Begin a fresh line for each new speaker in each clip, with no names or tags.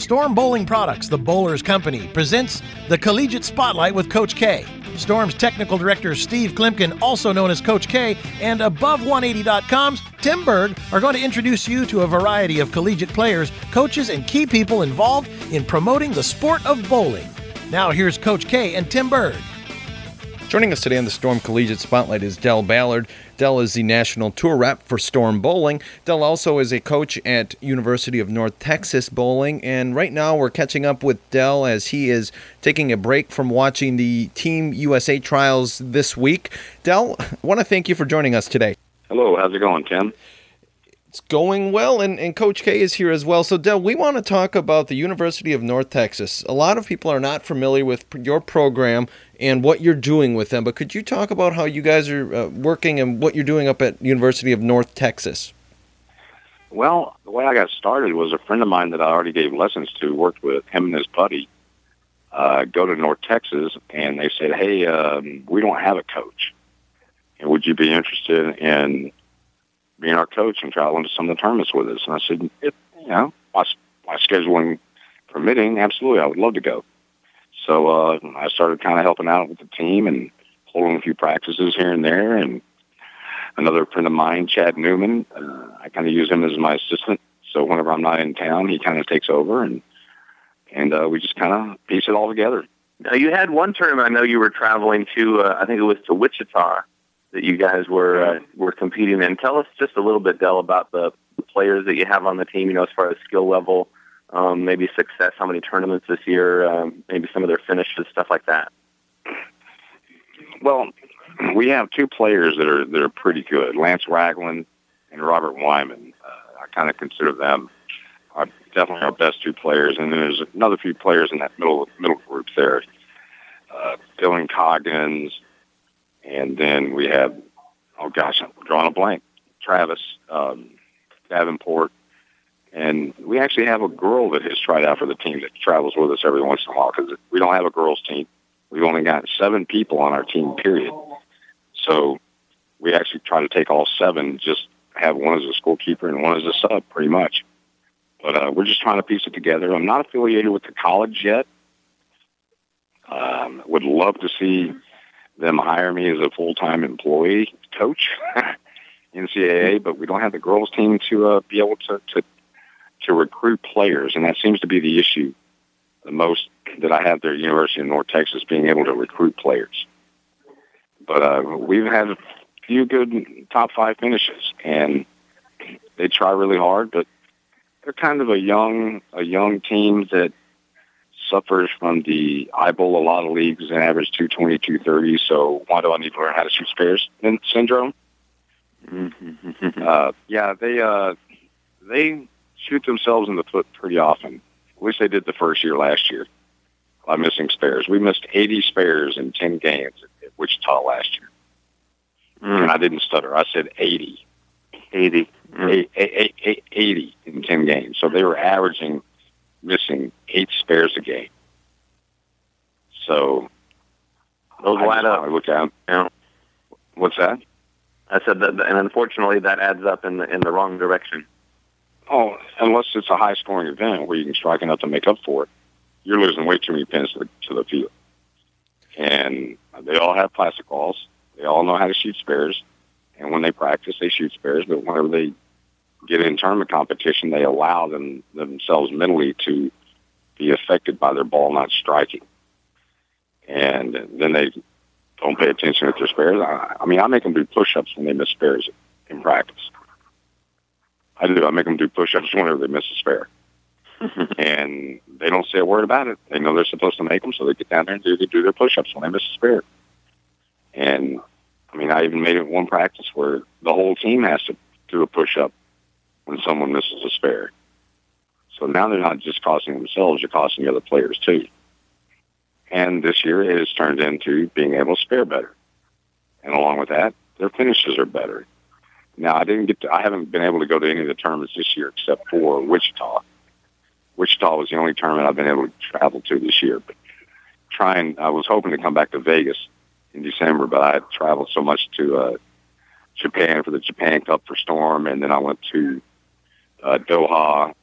Storm Bowling Products, the Bowlers Company, presents the Collegiate Spotlight with Coach K. Storm's technical director Steve Kloempken, also known as Coach K, and Above180.com's Tim Berg are going to introduce you to a variety of collegiate players, coaches, and key people involved in promoting the sport of bowling. Now here's Coach K and Tim Berg.
Joining us today on the Storm Collegiate Spotlight is Del Ballard. Del is the national tour rep for Storm Bowling. Del also is a coach at University of North Texas Bowling, and right now we're catching up with Del as he is taking a break from watching the Team USA trials this week. Del, I want to thank you for joining us today.
Hello, how's it going, Tim?
It's going well, and, and Coach K is here as well. So, Del, we want to talk about the University of North Texas. A lot of people are not familiar with your program and what you're doing with them. But could you talk about how you guys are uh, working and what you're doing up at University of North Texas?
Well, the way I got started was a friend of mine that I already gave lessons to worked with him and his buddy uh, go to North Texas, and they said, "Hey, um, we don't have a coach, and would you be interested in being our coach and traveling to some of the tournaments with us?" And I said, "You know, my, my scheduling permitting, absolutely, I would love to go." So uh, I started kind of helping out with the team and holding a few practices here and there. And another friend of mine, Chad Newman, uh, I kind of use him as my assistant. So whenever I'm not in town, he kind of takes over, and and uh, we just kind of piece it all together.
Now you had one tournament. I know you were traveling to. Uh, I think it was to Wichita that you guys were uh, were competing in. Tell us just a little bit, Del, about the players that you have on the team. You know, as far as skill level um, maybe success, how many tournaments this year, um, maybe some of their finishes, stuff like that?
Well, we have two players that are that are pretty good: Lance Ragland and Robert Wyman. Uh, I kind of consider them our uh, definitely our best two players, and then there's another few players in that middle middle group there. Uh, Dylan Coggins, and then we have oh gosh, I'm drawing a blank. Travis um, Davenport, and we actually have a girl that has tried out for the team that travels with us every once in a while because we don't have a girls' team. We've only got seven people on our team, period. So we actually try to take all seven, just have one as a school keeper and one as a sub, pretty much. But uh, we're just trying to piece it together. I'm not affiliated with the college yet. Um, would love to see them hire me as a full-time employee coach. NCAA, but we don't have the girls team to uh, be able to, to to recruit players, and that seems to be the issue the most that I have there at University of North Texas, being able to recruit players. But uh, we've had a few good top five finishes, and they try really hard, but they're kind of a young a young team that suffers from the eyeball a lot of leagues and average 220, 230, so why do I need to learn how to shoot spares syndrome? Mm-hmm. uh, yeah, they uh, they shoot themselves in the foot pretty often. At wish they did the first year last year by missing spares. We missed 80 spares in 10 games at, at Wichita last year. Mm. And I didn't stutter. I said
80.
80. Mm. A, a, a, 80 in 10 games. So they were averaging missing eight spares a game. So
those I light up.
Look out. Yeah. What's that?
I said that, and unfortunately, that adds up in the in the wrong direction.
Oh, unless it's a high scoring event where you can strike enough to make up for it, you're losing way too many pins to the, to the field. And they all have plastic balls. They all know how to shoot spares. And when they practice, they shoot spares. But whenever they get in tournament competition, they allow them themselves mentally to be affected by their ball not striking. And then they don't pay attention to their spares. I, I mean, I make them do push-ups when they miss spares in practice. I do. I make them do push-ups whenever they miss a spare. and they don't say a word about it. They know they're supposed to make them, so they get down there and do, they do their push-ups when they miss a spare. And, I mean, I even made it one practice where the whole team has to do a push-up when someone misses a spare. So now they're not just costing themselves, you are costing the other players too. And this year it has turned into being able to spare better. And along with that, their finishes are better. Now I didn't get to, I haven't been able to go to any of the tournaments this year except for Wichita. Wichita was the only tournament I've been able to travel to this year. But trying, I was hoping to come back to Vegas in December, but I had traveled so much to uh, Japan for the Japan Cup for Storm, and then I went to uh, Doha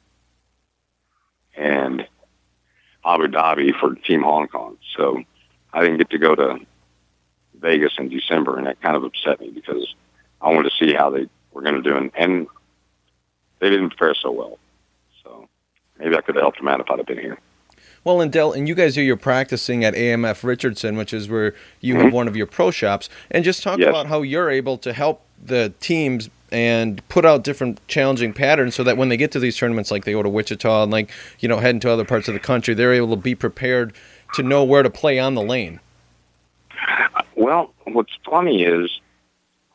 and Abu Dhabi for Team Hong Kong. So I didn't get to go to Vegas in December, and that kind of upset me because I wanted to see how they were going to do, and, and they didn't fare so well. So maybe I could have helped them out if I'd have been here.
Well, and Del, and you guys you're practicing at AMF Richardson, which is where you mm-hmm. have one of your pro shops, and just talk yes. about how you're able to help the teams and put out different challenging patterns so that when they get to these tournaments, like they go to Wichita and like you know heading to other parts of the country, they're able to be prepared to know where to play on the lane.
Well, what's funny is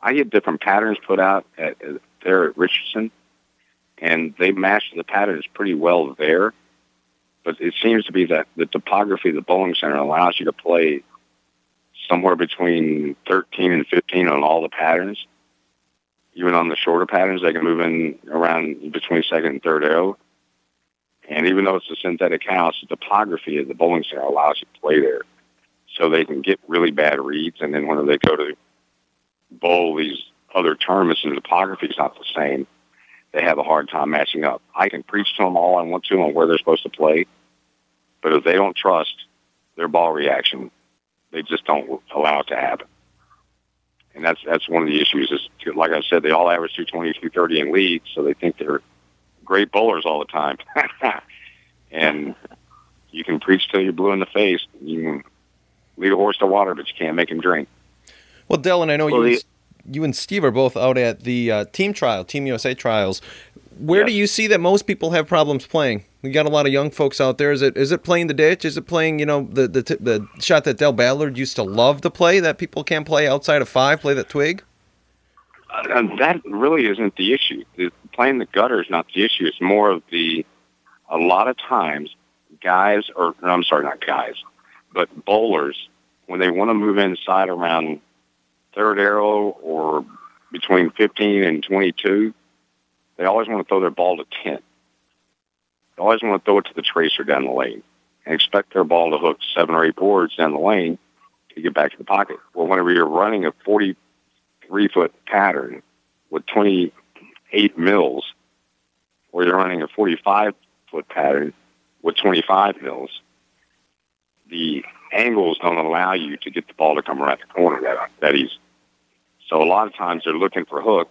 I get different patterns put out at, there at Richardson, and they match the patterns pretty well there. But it seems to be that the topography of the bowling center allows you to play somewhere between 13 and 15 on all the patterns. Even on the shorter patterns, they can move in around between second and third arrow. And even though it's a synthetic house, the topography of the bowling center allows you to play there. So they can get really bad reads, and then when they go to bowl these other tournaments and the topography is not the same. They have a hard time matching up. I can preach to them all I want to on where they're supposed to play, but if they don't trust their ball reaction, they just don't allow it to happen. And that's that's one of the issues. Is like I said, they all average 220, 230 in leads, so they think they're great bowlers all the time. and you can preach till you're blue in the face. You can lead a horse to water, but you can't make him drink.
Well, Dylan, I know well, you, the, and, you and Steve are both out at the uh, team trial, Team USA trials. Where yeah. do you see that most people have problems playing? We got a lot of young folks out there. Is it is it playing the ditch? Is it playing you know the the, the shot that Del Ballard used to love to play that people can't play outside of five? Play that twig.
Uh, that really isn't the issue. The, playing the gutter is not the issue. It's more of the a lot of times guys or I'm sorry, not guys, but bowlers when they want to move inside around third arrow or between 15 and 22, they always want to throw their ball to 10. They always want to throw it to the tracer down the lane and expect their ball to hook seven or eight boards down the lane to get back to the pocket. Well, whenever you're running a 43 foot pattern with 28 mils, or you're running a 45 foot pattern with 25 mils, the angles don't allow you to get the ball to come around the corner that, that easy. So a lot of times they're looking for hook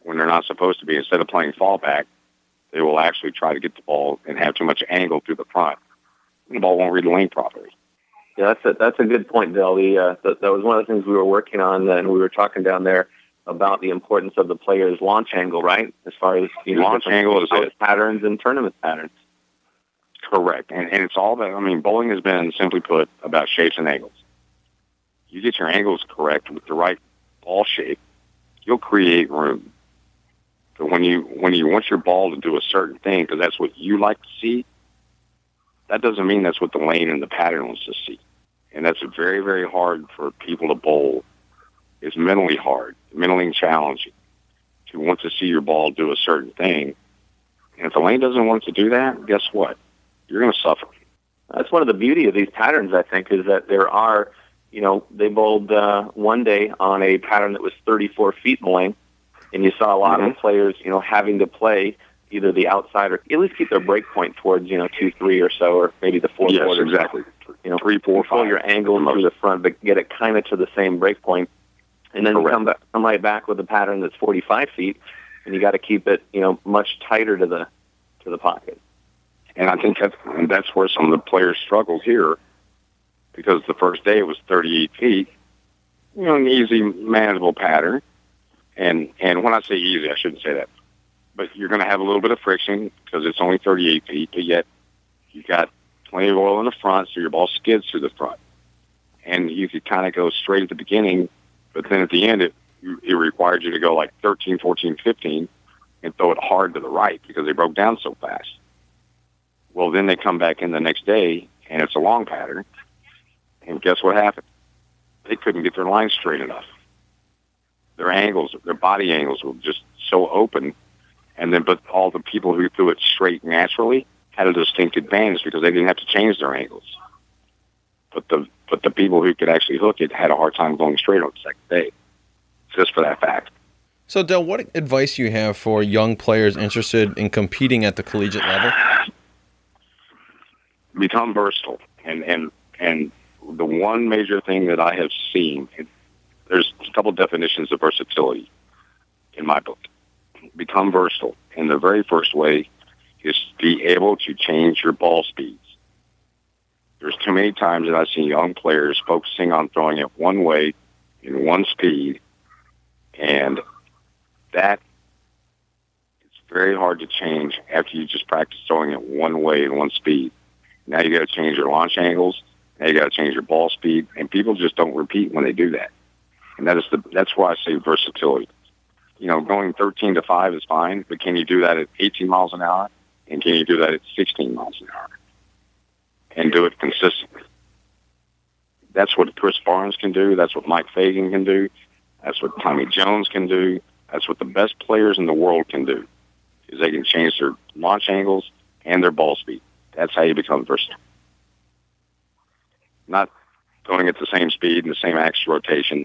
when they're not supposed to be. Instead of playing fallback, they will actually try to get the ball and have too much angle through the front. And the ball won't read the lane properly.
Yeah, that's a, that's a good point, Del. The, uh, that, that was one of the things we were working on, uh, and we were talking down there about the importance of the player's launch angle, right? As far as you
know, launch angle is
patterns and tournament patterns.
Correct, and, and it's all that. I mean, bowling has been simply put about shapes and angles. You get your angles correct with the right ball shape, you'll create room. But when you when you want your ball to do a certain thing because that's what you like to see, that doesn't mean that's what the lane and the pattern wants to see. And that's very very hard for people to bowl. It's mentally hard, mentally challenging to want to see your ball do a certain thing. And if the lane doesn't want it to do that, guess what? You're going to suffer.
That's one of the beauty of these patterns, I think, is that there are you know, they bowled uh, one day on a pattern that was 34 feet in length, and you saw a lot mm-hmm. of players, you know, having to play either the outside or at least keep their break point towards, you know, two, three or so, or maybe the
four
yes, quarter.
exactly.
You know,
three, four, five. four,
your angle through the front, but get it kind of to the same break point, and then come back, come right back with a pattern that's 45 feet, and you got to keep it, you know, much tighter to the to the pocket.
And I think that's, that's where some of the players struggle here because the first day it was 38 feet, you know, an easy, manageable pattern. And, and when I say easy, I shouldn't say that. But you're going to have a little bit of friction because it's only 38 feet, but yet you got plenty of oil in the front, so your ball skids through the front. And you could kind of go straight at the beginning, but then at the end, it, it required you to go like 13, 14, 15 and throw it hard to the right because they broke down so fast. Well, then they come back in the next day and it's a long pattern and guess what happened? They couldn't get their lines straight enough. Their angles, their body angles were just so open. And then, but all the people who threw it straight naturally had a distinct advantage because they didn't have to change their angles. But the but the people who could actually hook it had a hard time going straight on the second day, just for that fact.
So, Del, what advice you have for young players interested in competing at the collegiate level?
Become versatile and and and the one major thing that I have seen, there's a couple definitions of versatility in my book. Become versatile. And the very first way is be able to change your ball speeds. There's too many times that I've seen young players focusing on throwing it one way in one speed, and that it's very hard to change after you just practice throwing it one way in one speed. Now you got to change your launch angles. Now you got to change your ball speed, and people just don't repeat when they do that. And that is the that's why I say versatility. You know, going 13 to five is fine, but can you do that at 18 miles an hour? And can you do that at 16 miles an hour? And do it consistently. That's what Chris Barnes can do. That's what Mike Fagan can do. That's what Tommy Jones can do. That's what the best players in the world can do. Is they can change their launch angles and their ball speed. That's how you become versatile not going at the same speed and the same axis rotation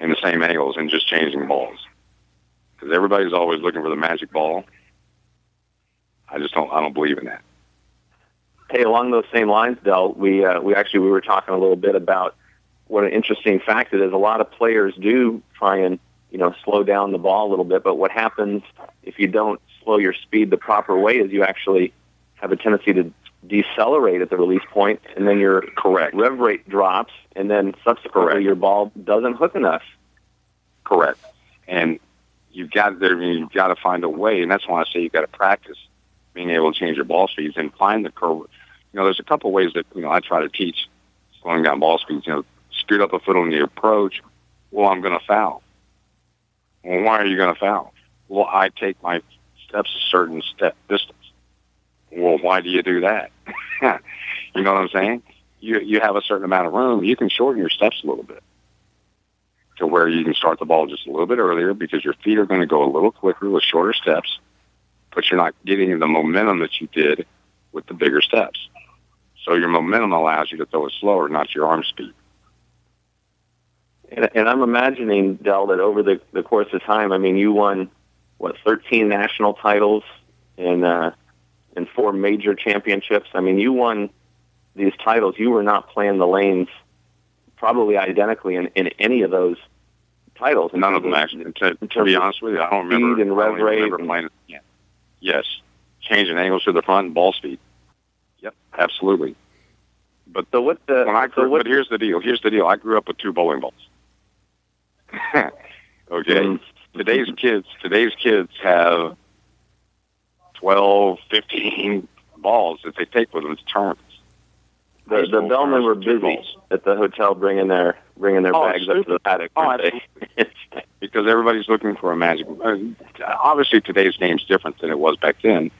and the same angles and just changing balls. Because everybody's always looking for the magic ball. I just don't. I don't believe in that.
Hey, along those same lines, Del, we uh, we actually we were talking a little bit about what an interesting fact it is. A lot of players do try and you know slow down the ball a little bit, but what happens if you don't slow your speed the proper way is you actually have a tendency to decelerate at the release point, and then your
correct
rev rate drops, and then subsequently correct. your ball doesn't hook enough.
Correct. And you've got there. You've got to find a way, and that's why I say you've got to practice being able to change your ball speeds and find the curve. You know, there's a couple ways that you know I try to teach slowing down ball speeds. You know, speed up a foot on the approach. Well, I'm going to foul. Well, why are you going to foul? Well, I take my steps a certain step distance well, why do you do that? you know what I'm saying? You you have a certain amount of room. You can shorten your steps a little bit to where you can start the ball just a little bit earlier because your feet are going to go a little quicker with shorter steps, but you're not getting the momentum that you did with the bigger steps. So your momentum allows you to throw it slower, not your arm speed.
And, and I'm imagining, Del, that over the, the course of time, I mean, you won, what, 13 national titles and uh, in four major championships. I mean, you won these titles. You were not playing the lanes probably identically in, in any of those titles.
None of them, actually. To, to be honest with you, I don't remember. Speed and
rev rate. Remember and,
playing. Yeah. Yes. Changing angles to the front and ball speed.
Yep,
absolutely. But
so what the, when I
grew, so
what,
but here's the deal. Here's the deal. I grew up with two bowling balls. okay. Mm-hmm. Today's kids, today's kids have 12, 15 balls that they take with them
to
tournaments.
The, the bellmen were busy at the hotel bringing their bringing their oh, bags up to the paddock. Oh,
because everybody's looking for a magic. Obviously, today's game's different than it was back then.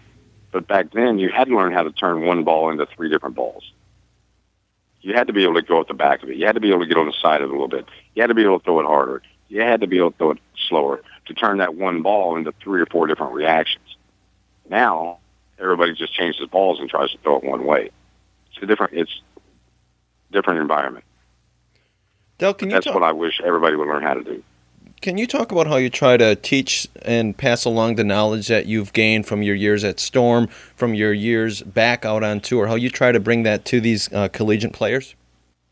But back then, you had to learn how to turn one ball into three different balls. You had to be able to go at the back of it. You had to be able to get on the side of it a little bit. You had to be able to throw it harder. You had to be able to throw it slower to turn that one ball into three or four different reactions. Now everybody just changes balls and tries to throw it one way. It's a different. It's different environment. Del, can That's you That's what I wish everybody would learn how to do.
Can you talk about how you try to teach and pass along the knowledge that you've gained from your years at Storm, from your years back out on tour? How you try to bring that to these uh, collegiate players?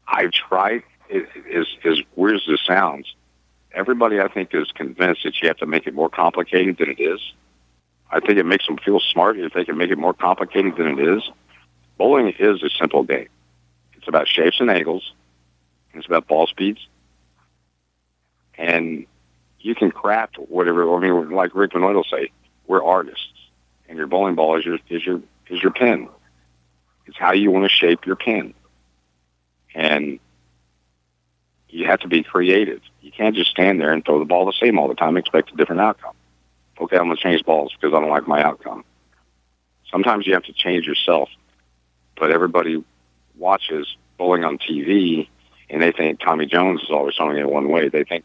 I've tried. It, as, as weird as this sounds, everybody I think is convinced that you have to make it more complicated than it is. I think it makes them feel smart if they can make it more complicated than it is. Bowling is a simple game. It's about shapes and angles. It's about ball speeds. And you can craft whatever. I mean, like Rick Benoit will say, we're artists, and your bowling ball is your is your is your pin. It's how you want to shape your pin, and you have to be creative. You can't just stand there and throw the ball the same all the time, expect a different outcome okay, I'm going to change balls because I don't like my outcome. Sometimes you have to change yourself, but everybody watches bowling on TV and they think Tommy Jones is always throwing it one way. They think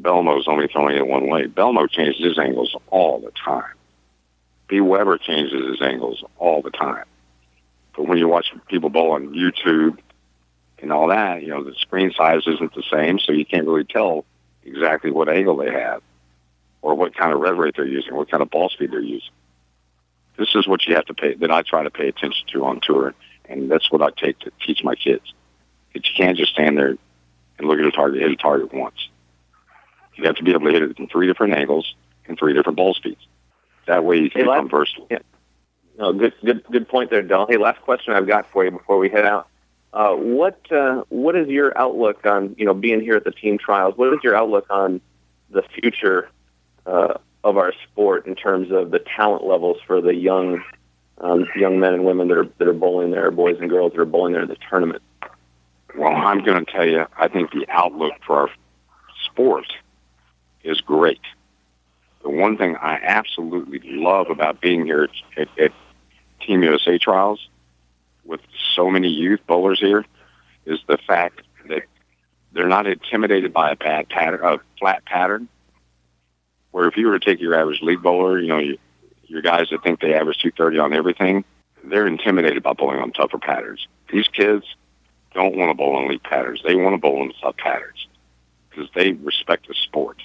Belmo's only throwing it one way. Belmo changes his angles all the time. B. Weber changes his angles all the time. But when you watch people bowl on YouTube and all that, you know, the screen size isn't the same, so you can't really tell exactly what angle they have or what kind of rev rate they're using, what kind of ball speed they're using. This is what you have to pay, that I try to pay attention to on tour. And that's what I take to teach my kids. That you can't just stand there and look at a target, hit a target once. You have to be able to hit it in three different angles and three different ball speeds. That way you can hey, become versatile. Yeah.
No, good, good, good point there, Del. Hey, last question I've got for you before we head out. Uh, what uh, what is your outlook on you know being here at the team trials? What is your outlook on the future uh, of our sport in terms of the talent levels for the young um, young men and women that are that are bowling there, boys and girls that are bowling there in the tournament.
Well, I'm going to tell you, I think the outlook for our sport is great. The one thing I absolutely love about being here at, at, at Team USA trials with so many youth bowlers here is the fact that they're not intimidated by a bad pattern, a flat pattern. Where if you were to take your average league bowler, you know, you, your guys that think they average 230 on everything, they're intimidated by bowling on tougher patterns. These kids don't want to bowl on league patterns. They want to bowl on tough patterns because they respect the sport.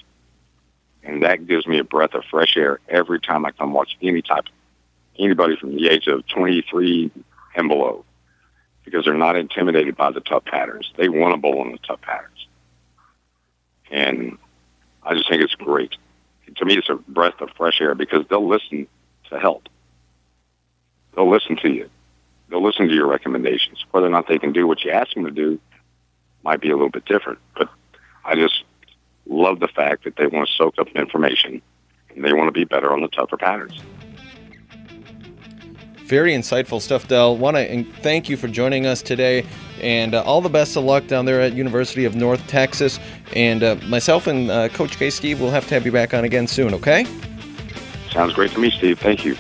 And that gives me a breath of fresh air every time I come watch any type, anybody from the age of 23 and below because they're not intimidated by the tough patterns. They want to bowl on the tough patterns. And I just think it's great to me, it's a breath of fresh air because they'll listen to help. They'll listen to you. They'll listen to your recommendations. Whether or not they can do what you ask them to do might be a little bit different. But I just love the fact that they want to soak up information and they want to be better on the tougher patterns.
Very insightful stuff, Del. Want to thank you for joining us today. And uh, all the best of luck down there at University of North Texas. And uh, myself and uh, Coach K. Steve will have to have you back on again soon, okay?
Sounds great to me, Steve. Thank you.